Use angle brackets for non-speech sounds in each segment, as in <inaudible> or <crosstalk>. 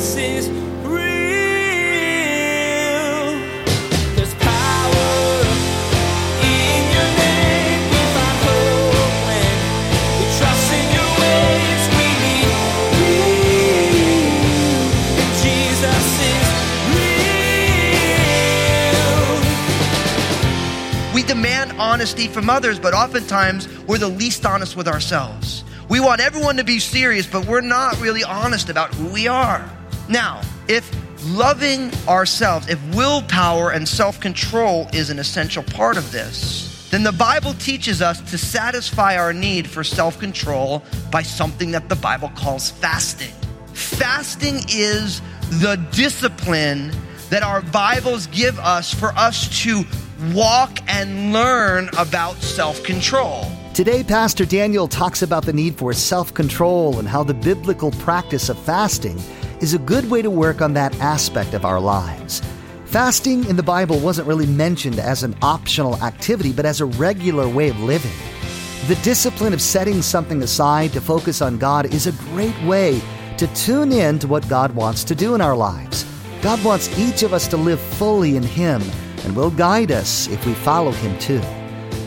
Jesus is honesty from others, but oftentimes we're the least honest with ourselves. We want everyone to be serious, but we're not really honest about who we are. Now, if loving ourselves, if willpower and self control is an essential part of this, then the Bible teaches us to satisfy our need for self control by something that the Bible calls fasting. Fasting is the discipline that our Bibles give us for us to walk and learn about self control. Today, Pastor Daniel talks about the need for self control and how the biblical practice of fasting is a good way to work on that aspect of our lives. Fasting in the Bible wasn't really mentioned as an optional activity, but as a regular way of living. The discipline of setting something aside to focus on God is a great way to tune in to what God wants to do in our lives. God wants each of us to live fully in Him and will guide us if we follow Him too.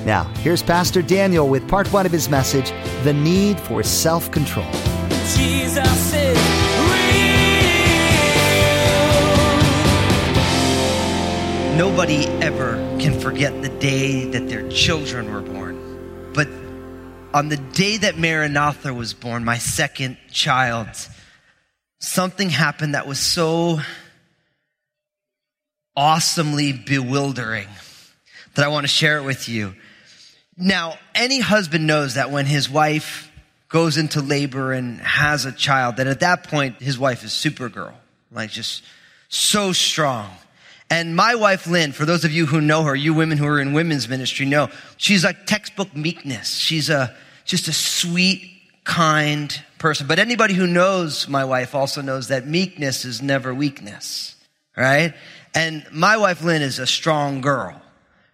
Now, here's Pastor Daniel with part one of his message The Need for Self Control. Jesus Nobody ever can forget the day that their children were born. But on the day that Maranatha was born, my second child, something happened that was so awesomely bewildering that I want to share it with you. Now, any husband knows that when his wife goes into labor and has a child, that at that point his wife is Supergirl, like just so strong. And my wife, Lynn, for those of you who know her, you women who are in women's ministry know, she's like textbook meekness. She's a, just a sweet, kind person. But anybody who knows my wife also knows that meekness is never weakness, right? And my wife, Lynn, is a strong girl.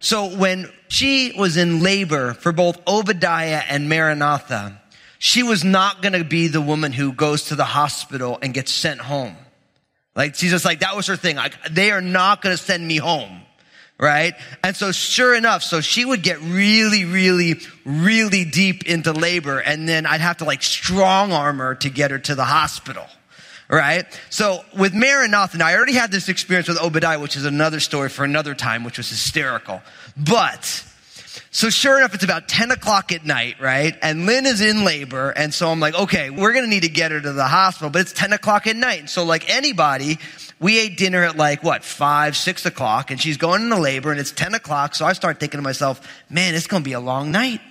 So when she was in labor for both Obadiah and Maranatha, she was not going to be the woman who goes to the hospital and gets sent home. Like she's just like that was her thing. Like they are not going to send me home, right? And so sure enough, so she would get really, really, really deep into labor, and then I'd have to like strong arm her to get her to the hospital right? So with Maranatha, now I already had this experience with Obadiah, which is another story for another time, which was hysterical. But, so sure enough, it's about 10 o'clock at night, right? And Lynn is in labor. And so I'm like, okay, we're going to need to get her to the hospital, but it's 10 o'clock at night. And So like anybody, we ate dinner at like what, five, six o'clock and she's going into labor and it's 10 o'clock. So I start thinking to myself, man, it's going to be a long night.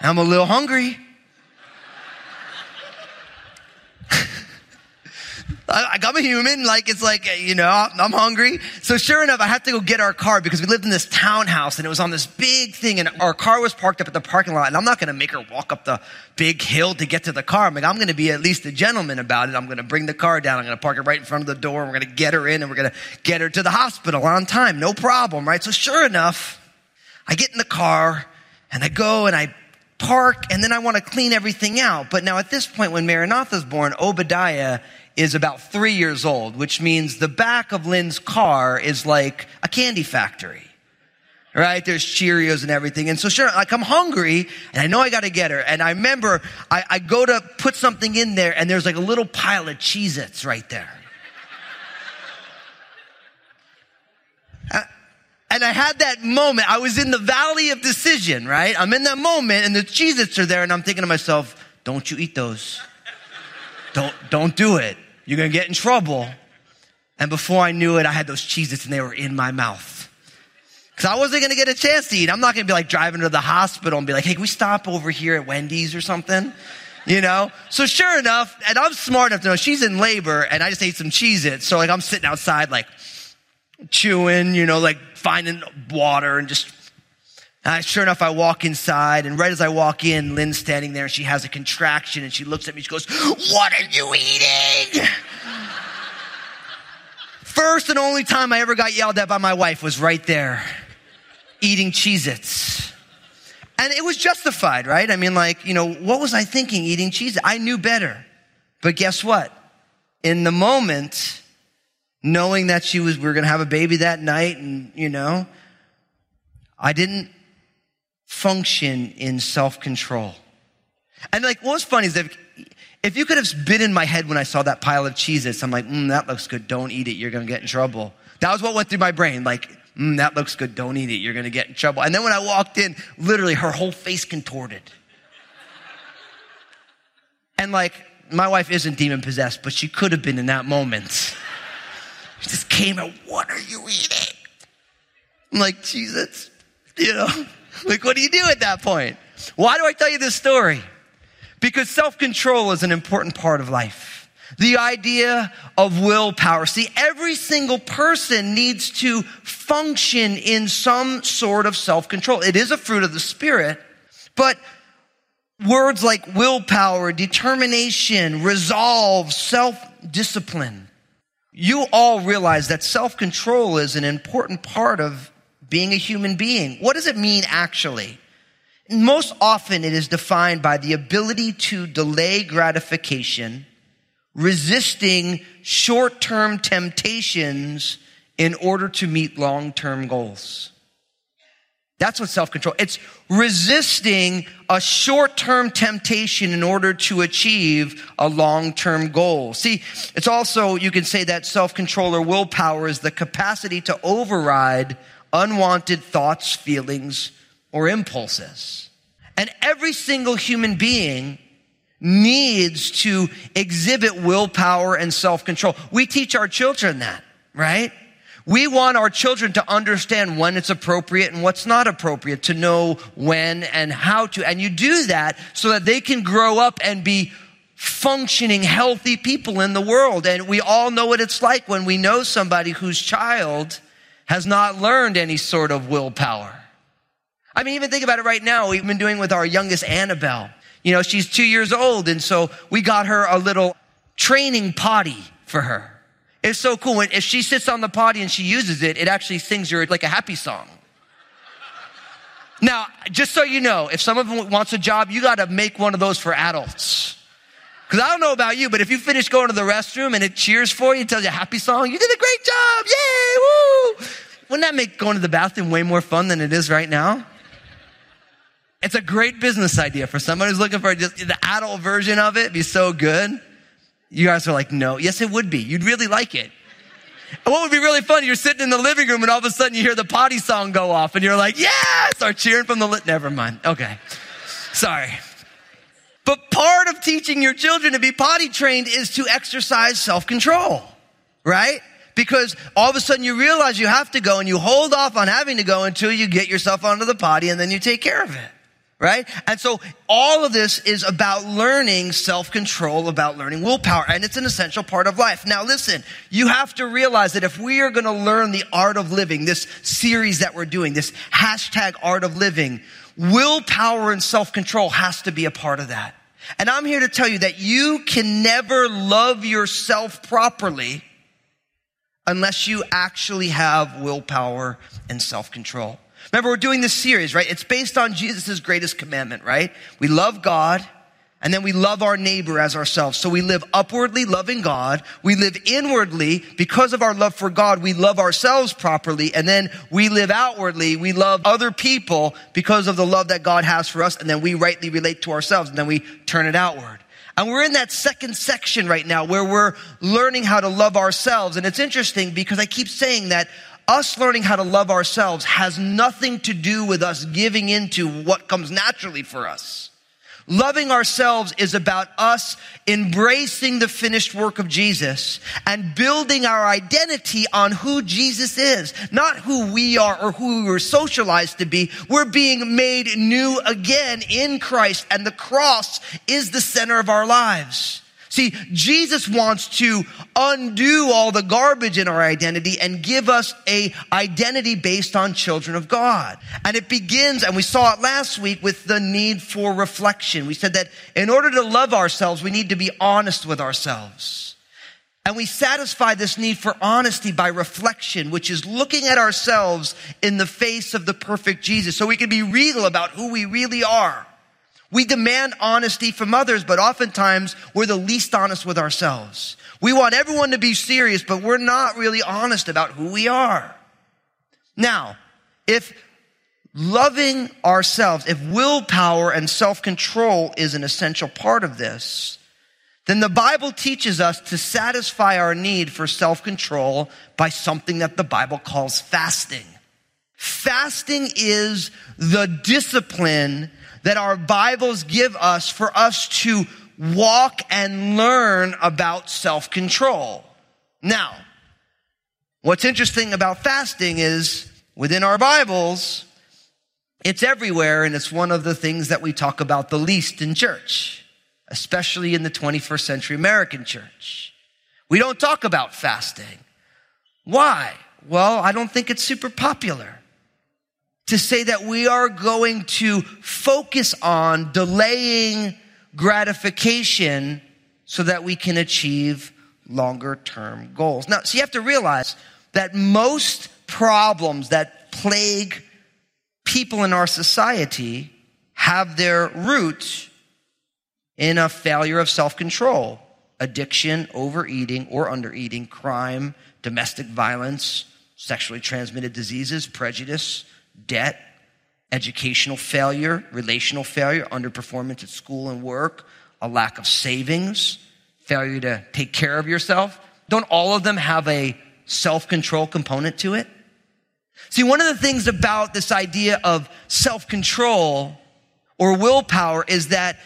I'm a little hungry. I, I'm a human. Like, it's like, you know, I'm hungry. So sure enough, I have to go get our car because we lived in this townhouse and it was on this big thing and our car was parked up at the parking lot and I'm not going to make her walk up the big hill to get to the car. I'm like, I'm going to be at least a gentleman about it. I'm going to bring the car down. I'm going to park it right in front of the door. We're going to get her in and we're going to get her to the hospital on time. No problem, right? So sure enough, I get in the car and I go and I park and then I want to clean everything out. But now at this point, when Maranatha's born, Obadiah is about three years old, which means the back of Lynn's car is like a candy factory. Right? There's Cheerios and everything. And so sure, like I'm hungry and I know I gotta get her. And I remember I, I go to put something in there and there's like a little pile of Cheez-Its right there. <laughs> Uh, and I had that moment. I was in the valley of decision, right? I'm in that moment and the Cheez-Its are there and I'm thinking to myself, don't you eat those. Don't, don't do it. You're going to get in trouble. And before I knew it, I had those Cheez-Its and they were in my mouth. Cause I wasn't going to get a chance to eat. I'm not going to be like driving to the hospital and be like, hey, can we stop over here at Wendy's or something? You know? So sure enough, and I'm smart enough to know she's in labor and I just ate some Cheez-Its. So like I'm sitting outside like chewing, you know, like finding water and just and sure enough, I walk inside, and right as I walk in, Lynn's standing there, and she has a contraction, and she looks at me. She goes, "What are you eating?" First and only time I ever got yelled at by my wife was right there, eating Cheez-Its. And it was justified, right? I mean, like, you know, what was I thinking eating cheese? I knew better. But guess what? in the moment, knowing that she was, we were going to have a baby that night and, you know, I didn't function in self-control. And like, what was funny is that if you could have been in my head when I saw that pile of Cheez-Its, I'm like, mm, that looks good. Don't eat it. You're going to get in trouble. That was what went through my brain. Like, mm, that looks good. Don't eat it. You're going to get in trouble. And then when I walked in, literally her whole face contorted. and like, my wife isn't demon possessed, but she could have been in that moment. She just came and, what are you eating? I'm like, Jesus, you know, like, what do you do at that point? Why do I tell you this story? Because self-control is an important part of life. The idea of willpower. See, every single person needs to function in some sort of self-control. It is a fruit of the spirit, but words like willpower, determination, resolve, self-discipline. You all realize that self-control is an important part of being a human being. What does it mean actually? Most often it is defined by the ability to delay gratification, resisting short-term temptations in order to meet long-term goals. That's what self-control. It's resisting a short-term temptation in order to achieve a long-term goal. See, it's also, you can say that self-control or willpower is the capacity to override unwanted thoughts, feelings, or impulses. And every single human being needs to exhibit willpower and self-control. We teach our children that, right? We want our children to understand when it's appropriate and what's not appropriate, to know when and how to. And you do that so that they can grow up and be functioning, healthy people in the world. And we all know what it's like when we know somebody whose child has not learned any sort of willpower. I mean, even think about it right now. We've been doing with our youngest Annabelle. You know, she's two years old. And so we got her a little training potty for her. It's so cool. When, if she sits on the potty and she uses it, it actually sings her like a happy song. Now, just so you know, if someone wants a job, you got to make one of those for adults. Because I don't know about you, but if you finish going to the restroom and it cheers for you, it tells you a happy song, you did a great job, yay, woo! Wouldn't that make going to the bathroom way more fun than it is right now? It's a great business idea for someone who's looking for just the adult version of it. Be so good. You guys are like, no. Yes, it would be. You'd really like it. And what would be really fun? You're sitting in the living room and all of a sudden you hear the potty song go off and you're like, yes! Start cheering from the lit. Never mind. Okay. Sorry. But part of teaching your children to be potty trained is to exercise self-control, right? Because all of a sudden you realize you have to go and you hold off on having to go until you get yourself onto the potty and then you take care of it right? And so all of this is about learning self-control, about learning willpower, and it's an essential part of life. Now listen, you have to realize that if we are going to learn the art of living, this series that we're doing, this hashtag art of living, willpower and self-control has to be a part of that. And I'm here to tell you that you can never love yourself properly unless you actually have willpower and self-control. Remember, we're doing this series, right? It's based on Jesus' greatest commandment, right? We love God and then we love our neighbor as ourselves. So we live upwardly loving God. We live inwardly because of our love for God. We love ourselves properly. And then we live outwardly. We love other people because of the love that God has for us. And then we rightly relate to ourselves and then we turn it outward. And we're in that second section right now where we're learning how to love ourselves. And it's interesting because I keep saying that us learning how to love ourselves has nothing to do with us giving into what comes naturally for us. Loving ourselves is about us embracing the finished work of Jesus and building our identity on who Jesus is, not who we are or who we were socialized to be. We're being made new again in Christ and the cross is the center of our lives. See, Jesus wants to undo all the garbage in our identity and give us a identity based on children of God. And it begins, and we saw it last week with the need for reflection. We said that in order to love ourselves, we need to be honest with ourselves. And we satisfy this need for honesty by reflection, which is looking at ourselves in the face of the perfect Jesus so we can be real about who we really are. We demand honesty from others, but oftentimes we're the least honest with ourselves. We want everyone to be serious, but we're not really honest about who we are. Now, if loving ourselves, if willpower and self-control is an essential part of this, then the Bible teaches us to satisfy our need for self-control by something that the Bible calls fasting. Fasting is the discipline that our Bibles give us for us to walk and learn about self-control. Now, what's interesting about fasting is within our Bibles, it's everywhere and it's one of the things that we talk about the least in church, especially in the 21st century American church. We don't talk about fasting. Why? Well, I don't think it's super popular to say that we are going to focus on delaying gratification so that we can achieve longer term goals. Now, so you have to realize that most problems that plague people in our society have their roots in a failure of self control, addiction, overeating or undereating, crime, domestic violence, sexually transmitted diseases, prejudice, debt, educational failure, relational failure, underperformance at school and work, a lack of savings, failure to take care of yourself. Don't all of them have a self control component to it? See, one of the things about this idea of self control or willpower is that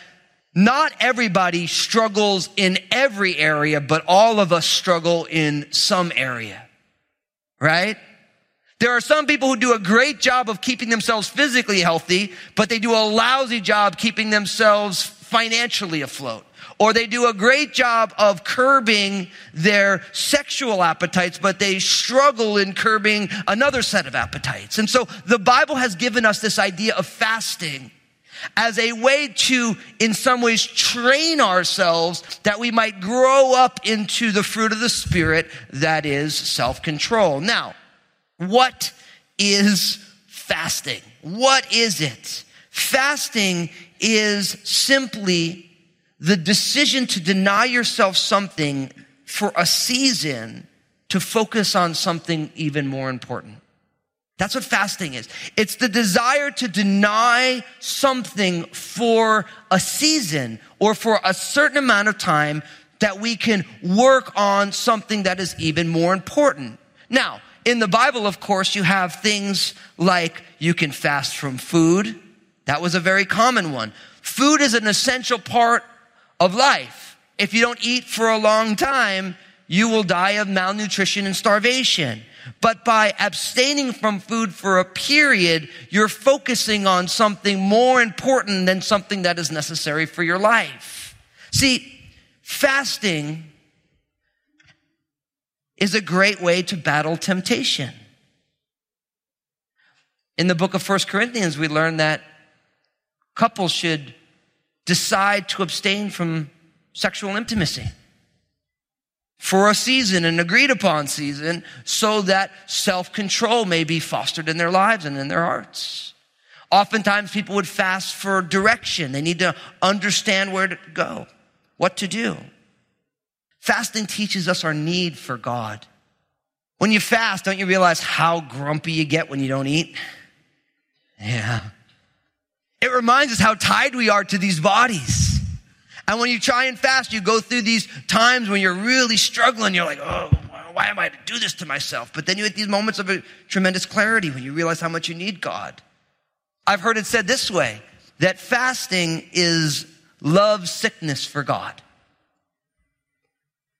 not everybody struggles in every area, but all of us struggle in some area, right? There are some people who do a great job of keeping themselves physically healthy, but they do a lousy job keeping themselves financially afloat. Or they do a great job of curbing their sexual appetites, but they struggle in curbing another set of appetites. And so the Bible has given us this idea of fasting as a way to, in some ways, train ourselves that we might grow up into the fruit of the Spirit that is self-control. Now, what is fasting? What is it? Fasting is simply the decision to deny yourself something for a season to focus on something even more important. That's what fasting is. It's the desire to deny something for a season or for a certain amount of time that we can work on something that is even more important. Now, in the Bible, of course, you have things like you can fast from food. That was a very common one. Food is an essential part of life. If you don't eat for a long time, you will die of malnutrition and starvation. But by abstaining from food for a period, you're focusing on something more important than something that is necessary for your life. See, fasting is a great way to battle temptation. In the book of First Corinthians, we learn that couples should decide to abstain from sexual intimacy for a season, an agreed upon season, so that self control may be fostered in their lives and in their hearts. Oftentimes, people would fast for direction. They need to understand where to go, what to do. Fasting teaches us our need for God. When you fast, don't you realize how grumpy you get when you don't eat? Yeah. It reminds us how tied we are to these bodies. And when you try and fast, you go through these times when you're really struggling. You're like, oh, why am I to do this to myself? But then you hit these moments of tremendous clarity when you realize how much you need God. I've heard it said this way that fasting is love sickness for God.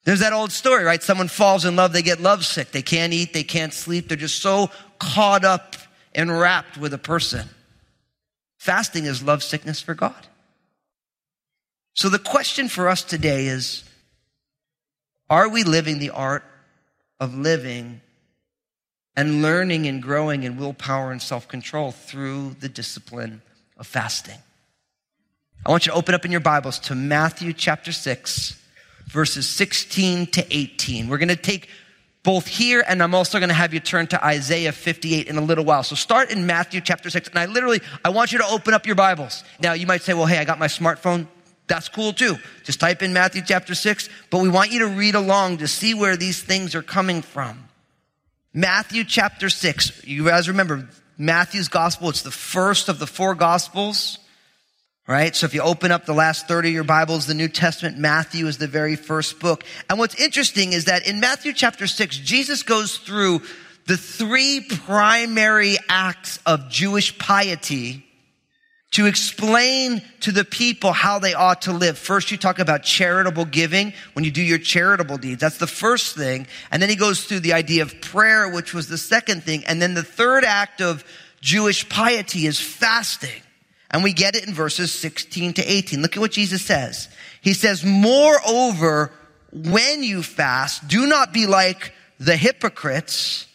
There's that old story, right? Someone falls in love, they get lovesick. They can't eat, they can't sleep. They're just so caught up and wrapped with a person. Fasting is lovesickness for God. So the question for us today is, are we living the art of living and learning and growing in willpower and self-control through the discipline of fasting? I want you to open up in your Bibles to Matthew chapter 6, verses 16 to 18. We're going to take both here and I'm also going to have you turn to Isaiah 58 in a little while. So start in Matthew chapter 6. And I literally, I want you to open up your Bibles. Now you might say, well, hey, I got my smartphone. That's cool too. Just type in Matthew chapter 6, but we want you to read along to see where these things are coming from. Matthew chapter 6. You guys remember Matthew's gospel, it's the first of the four gospels, right? So if you open up the last 30 of your Bibles, the New Testament, Matthew is the very first book. And what's interesting is that in Matthew chapter 6, Jesus goes through the three primary acts of Jewish piety to explain to the people how they ought to live. First, you talk about charitable giving when you do your charitable deeds. That's the first thing. And then he goes through the idea of prayer, which was the second thing. And then the third act of Jewish piety is fasting. And we get it in verses 16 to 18. Look at what Jesus says. He says, moreover, when you fast, do not be like the hypocrites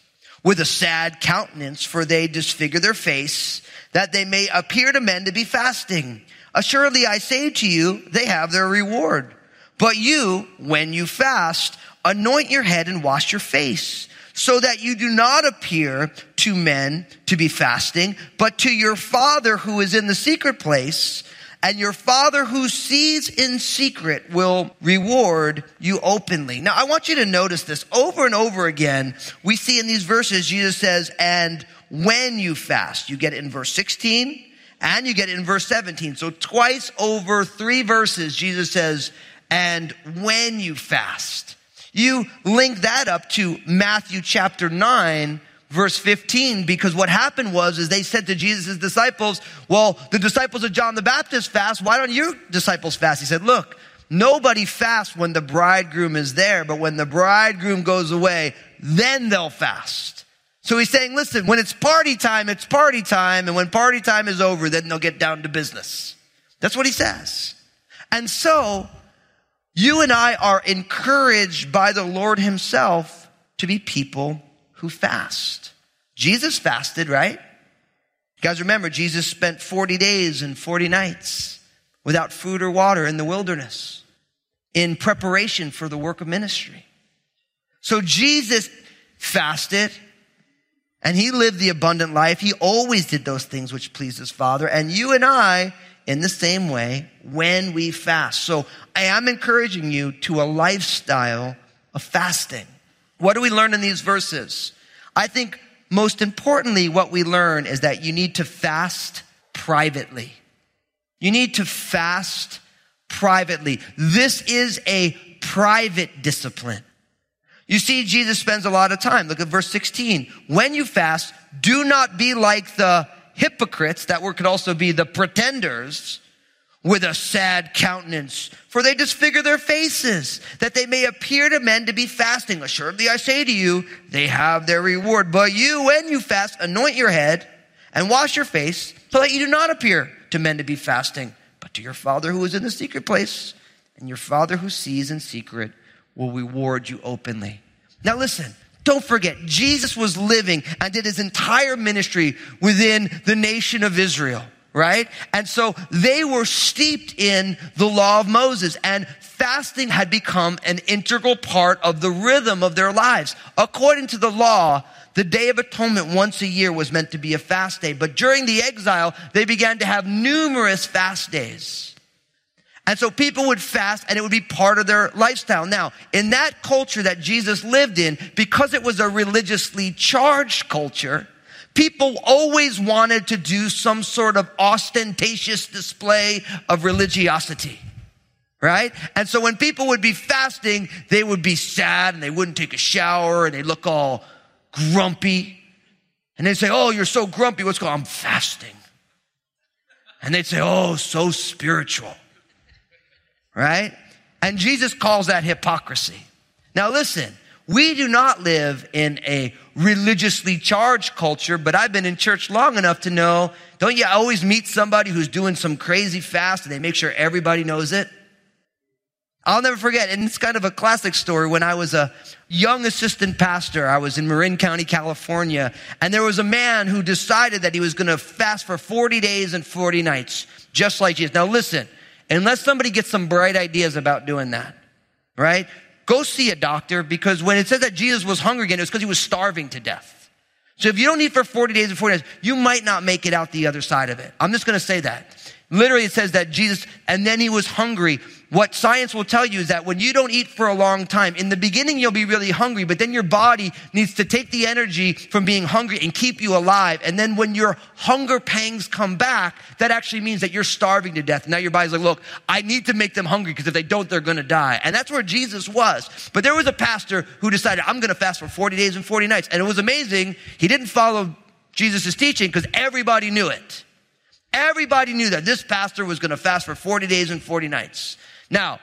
with a sad countenance, for they disfigure their face that they may appear to men to be fasting. Assuredly, I say to you, they have their reward. But you, when you fast, anoint your head and wash your face, so that you do not appear to men to be fasting, but to your Father who is in the secret place, and your Father who sees in secret will reward you openly. Now, I want you to notice this over and over again. We see in these verses, Jesus says, and when you fast. You get it in verse 16 and you get it in verse 17. So twice over three verses, Jesus says, and when you fast. You link that up to Matthew chapter 9, verse 15, because what happened was, is they said to Jesus' disciples, well, the disciples of John the Baptist fast. Why don't your disciples fast? He said, look, nobody fasts when the bridegroom is there, but when the bridegroom goes away, then they'll fast. So he's saying, listen, when it's party time, it's party time. And when party time is over, then they'll get down to business. That's what he says. And so you and I are encouraged by the Lord himself to be people who fast. Jesus fasted, right? You guys remember, Jesus spent 40 days and 40 nights without food or water in the wilderness in preparation for the work of ministry. So Jesus fasted and he lived the abundant life. He always did those things which pleased his father. And you and I, in the same way, when we fast. So I am encouraging you to a lifestyle of fasting. What do we learn in these verses? I think most importantly, what we learn is that you need to fast privately. You need to fast privately. This is a private discipline. You see, Jesus spends a lot of time. Look at verse 16. When you fast, do not be like the hypocrites, that word could also be the pretenders, with a sad countenance, for they disfigure their faces, that they may appear to men to be fasting. Assuredly, I say to you, they have their reward. But you, when you fast, anoint your head and wash your face, so that you do not appear to men to be fasting, but to your Father who is in the secret place, and your Father who sees in secret will reward you openly. Now listen, don't forget, Jesus was living and did his entire ministry within the nation of Israel, right? And so they were steeped in the law of Moses and fasting had become an integral part of the rhythm of their lives. According to the law, the Day of Atonement once a year was meant to be a fast day, but during the exile, they began to have numerous fast days. And so people would fast and it would be part of their lifestyle. Now, in that culture that Jesus lived in, because it was a religiously charged culture, people always wanted to do some sort of ostentatious display of religiosity. Right? And so when people would be fasting, they would be sad and they wouldn't take a shower and they look all grumpy. And they'd say, Oh, you're so grumpy. What's going on? I'm fasting. And they'd say, Oh, so spiritual right? And Jesus calls that hypocrisy. Now listen, we do not live in a religiously charged culture, but I've been in church long enough to know, don't you always meet somebody who's doing some crazy fast and they make sure everybody knows it? I'll never forget, and it's kind of a classic story. When I was a young assistant pastor, I was in Marin County, California, and there was a man who decided that he was going to fast for 40 days and 40 nights, just like Jesus. Now listen, unless somebody gets some bright ideas about doing that, right? go see a doctor because when it says that Jesus was hungry again, it was because he was starving to death. So if you don't eat for 40 days and 40 days, you might not make it out the other side of it. I'm just going to say that. Literally, it says that Jesus, and then he was hungry. What science will tell you is that when you don't eat for a long time, in the beginning you'll be really hungry, but then your body needs to take the energy from being hungry and keep you alive. And then when your hunger pangs come back, that actually means that you're starving to death. Now your body's like, look, I need to make them hungry because if they don't, they're going to die. And that's where Jesus was. But there was a pastor who decided, I'm going to fast for 40 days and 40 nights. And it was amazing. He didn't follow Jesus' teaching because everybody knew it. Everybody knew that this pastor was going to fast for 40 days and 40 nights. Now,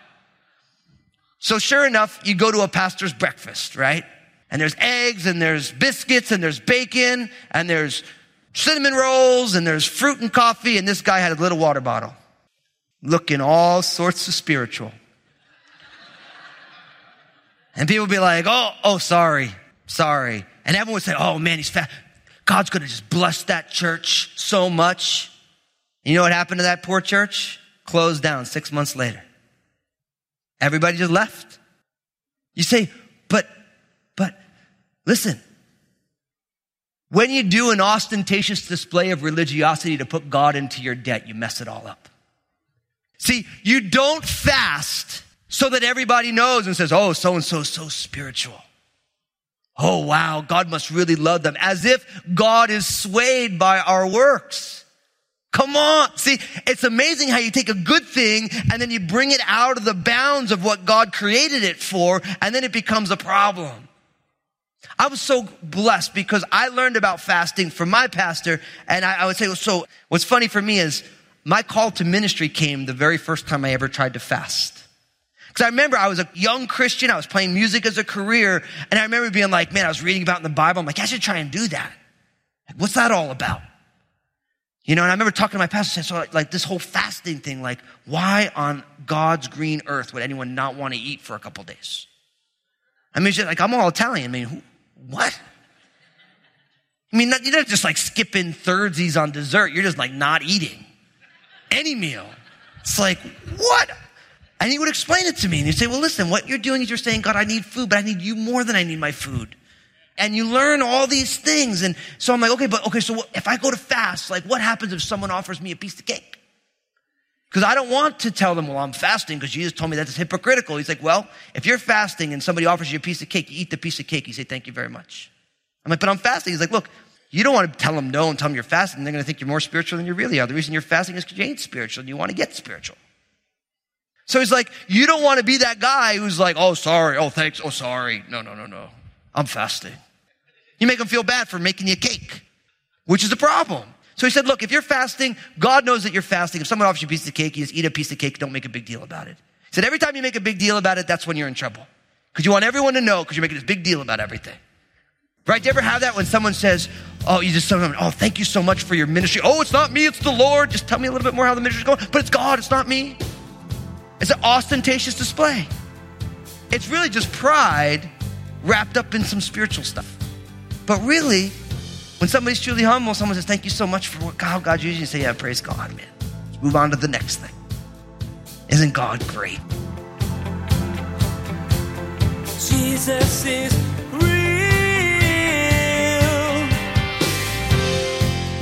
so sure enough, you go to a pastor's breakfast, right? And there's eggs and there's biscuits and there's bacon and there's cinnamon rolls and there's fruit and coffee. And this guy had a little water bottle looking all sorts of spiritual. And people be like, oh, oh, sorry, sorry. And everyone would say, oh man, he's fat. God's going to just bless that church so much. You know what happened to that poor church? Closed down six months later. Everybody just left. You say, but, but, listen. When you do an ostentatious display of religiosity to put God into your debt, you mess it all up. See, you don't fast so that everybody knows and says, oh, so and so is so spiritual. Oh, wow, God must really love them. As if God is swayed by our works. Come on. See, it's amazing how you take a good thing and then you bring it out of the bounds of what God created it for, and then it becomes a problem. I was so blessed because I learned about fasting from my pastor, and I, I would say, so what's funny for me is my call to ministry came the very first time I ever tried to fast. Because I remember I was a young Christian, I was playing music as a career, and I remember being like, man, I was reading about in the Bible, I'm like, I should try and do that. Like, what's that all about? You know, and I remember talking to my pastor, so like this whole fasting thing, like, why on God's green earth would anyone not want to eat for a couple days? I mean, just, like, I'm all Italian. I mean, who, what? I mean, you're not just like skipping thirdsies on dessert. You're just like not eating any meal. It's like, what? And he would explain it to me. And he'd say, well, listen, what you're doing is you're saying, God, I need food, but I need you more than I need my food and you learn all these things. And so I'm like, okay, but okay, so if I go to fast, like what happens if someone offers me a piece of cake? Because I don't want to tell them, well, I'm fasting because Jesus told me that's hypocritical. He's like, well, if you're fasting and somebody offers you a piece of cake, you eat the piece of cake. You say, thank you very much. I'm like, but I'm fasting. He's like, look, you don't want to tell them no and tell them you're fasting. They're going to think you're more spiritual than you really are. The reason you're fasting is because you ain't spiritual and you want to get spiritual. So he's like, you don't want to be that guy who's like, oh, sorry. Oh, thanks. Oh, sorry. No, no, no, no. I'm fasting. You make them feel bad for making you a cake, which is a problem. So he said, look, if you're fasting, God knows that you're fasting. If someone offers you a piece of cake, you just eat a piece of cake, don't make a big deal about it. He said, every time you make a big deal about it, that's when you're in trouble. Because you want everyone to know because you're making this big deal about everything. Right? Do you ever have that when someone says, Oh, you just them, Oh, thank you so much for your ministry. Oh, it's not me, it's the Lord. Just tell me a little bit more how the ministry's going. But it's God, it's not me. It's an ostentatious display. It's really just pride wrapped up in some spiritual stuff. But really, when somebody's truly humble, someone says, Thank you so much for what God, God used you, you say, Yeah, praise God, man. Let's move on to the next thing. Isn't God great? Jesus is real.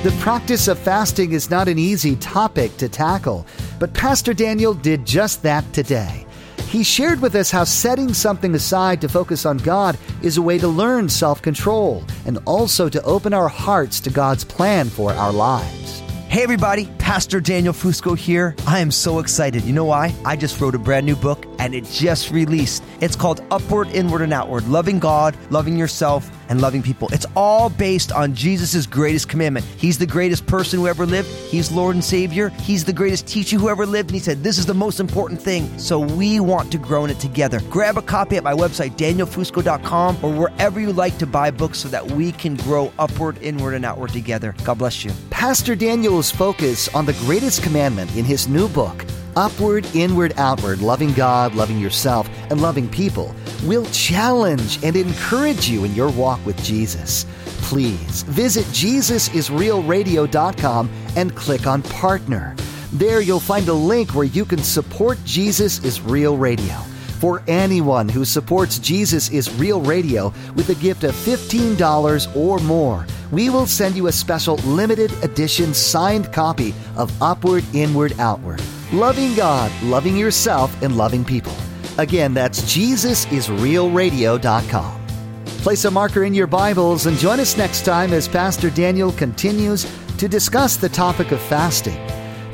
The practice of fasting is not an easy topic to tackle, but Pastor Daniel did just that today. He shared with us how setting something aside to focus on God is a way to learn self control and also to open our hearts to God's plan for our lives. Hey everybody, Pastor Daniel Fusco here. I am so excited. You know why? I just wrote a brand new book and it just released. It's called Upward, Inward, and Outward Loving God, Loving Yourself, and Loving People. It's all based on Jesus' greatest commandment. He's the greatest person who ever lived, He's Lord and Savior, He's the greatest teacher who ever lived, and He said, This is the most important thing. So we want to grow in it together. Grab a copy at my website, danielfusco.com, or wherever you like to buy books so that we can grow upward, inward, and outward together. God bless you. Pastor Daniel's focus on the greatest commandment in his new book, Upward, Inward, Outward, Loving God, Loving Yourself, and Loving People, will challenge and encourage you in your walk with Jesus. Please visit JesusIsRealRadio.com and click on Partner. There you'll find a link where you can support Jesus is Real Radio. For anyone who supports Jesus is Real Radio with a gift of $15 or more, we will send you a special limited edition signed copy of Upward, Inward, Outward. Loving God, loving yourself, and loving people. Again, that's JesusIsRealRadio.com. Place a marker in your Bibles and join us next time as Pastor Daniel continues to discuss the topic of fasting.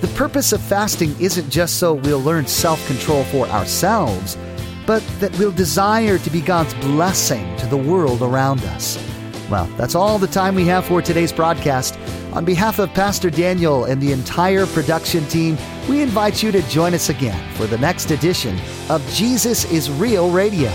The purpose of fasting isn't just so we'll learn self control for ourselves, but that we'll desire to be God's blessing to the world around us. Well, that's all the time we have for today's broadcast. On behalf of Pastor Daniel and the entire production team, we invite you to join us again for the next edition of Jesus is Real Radio.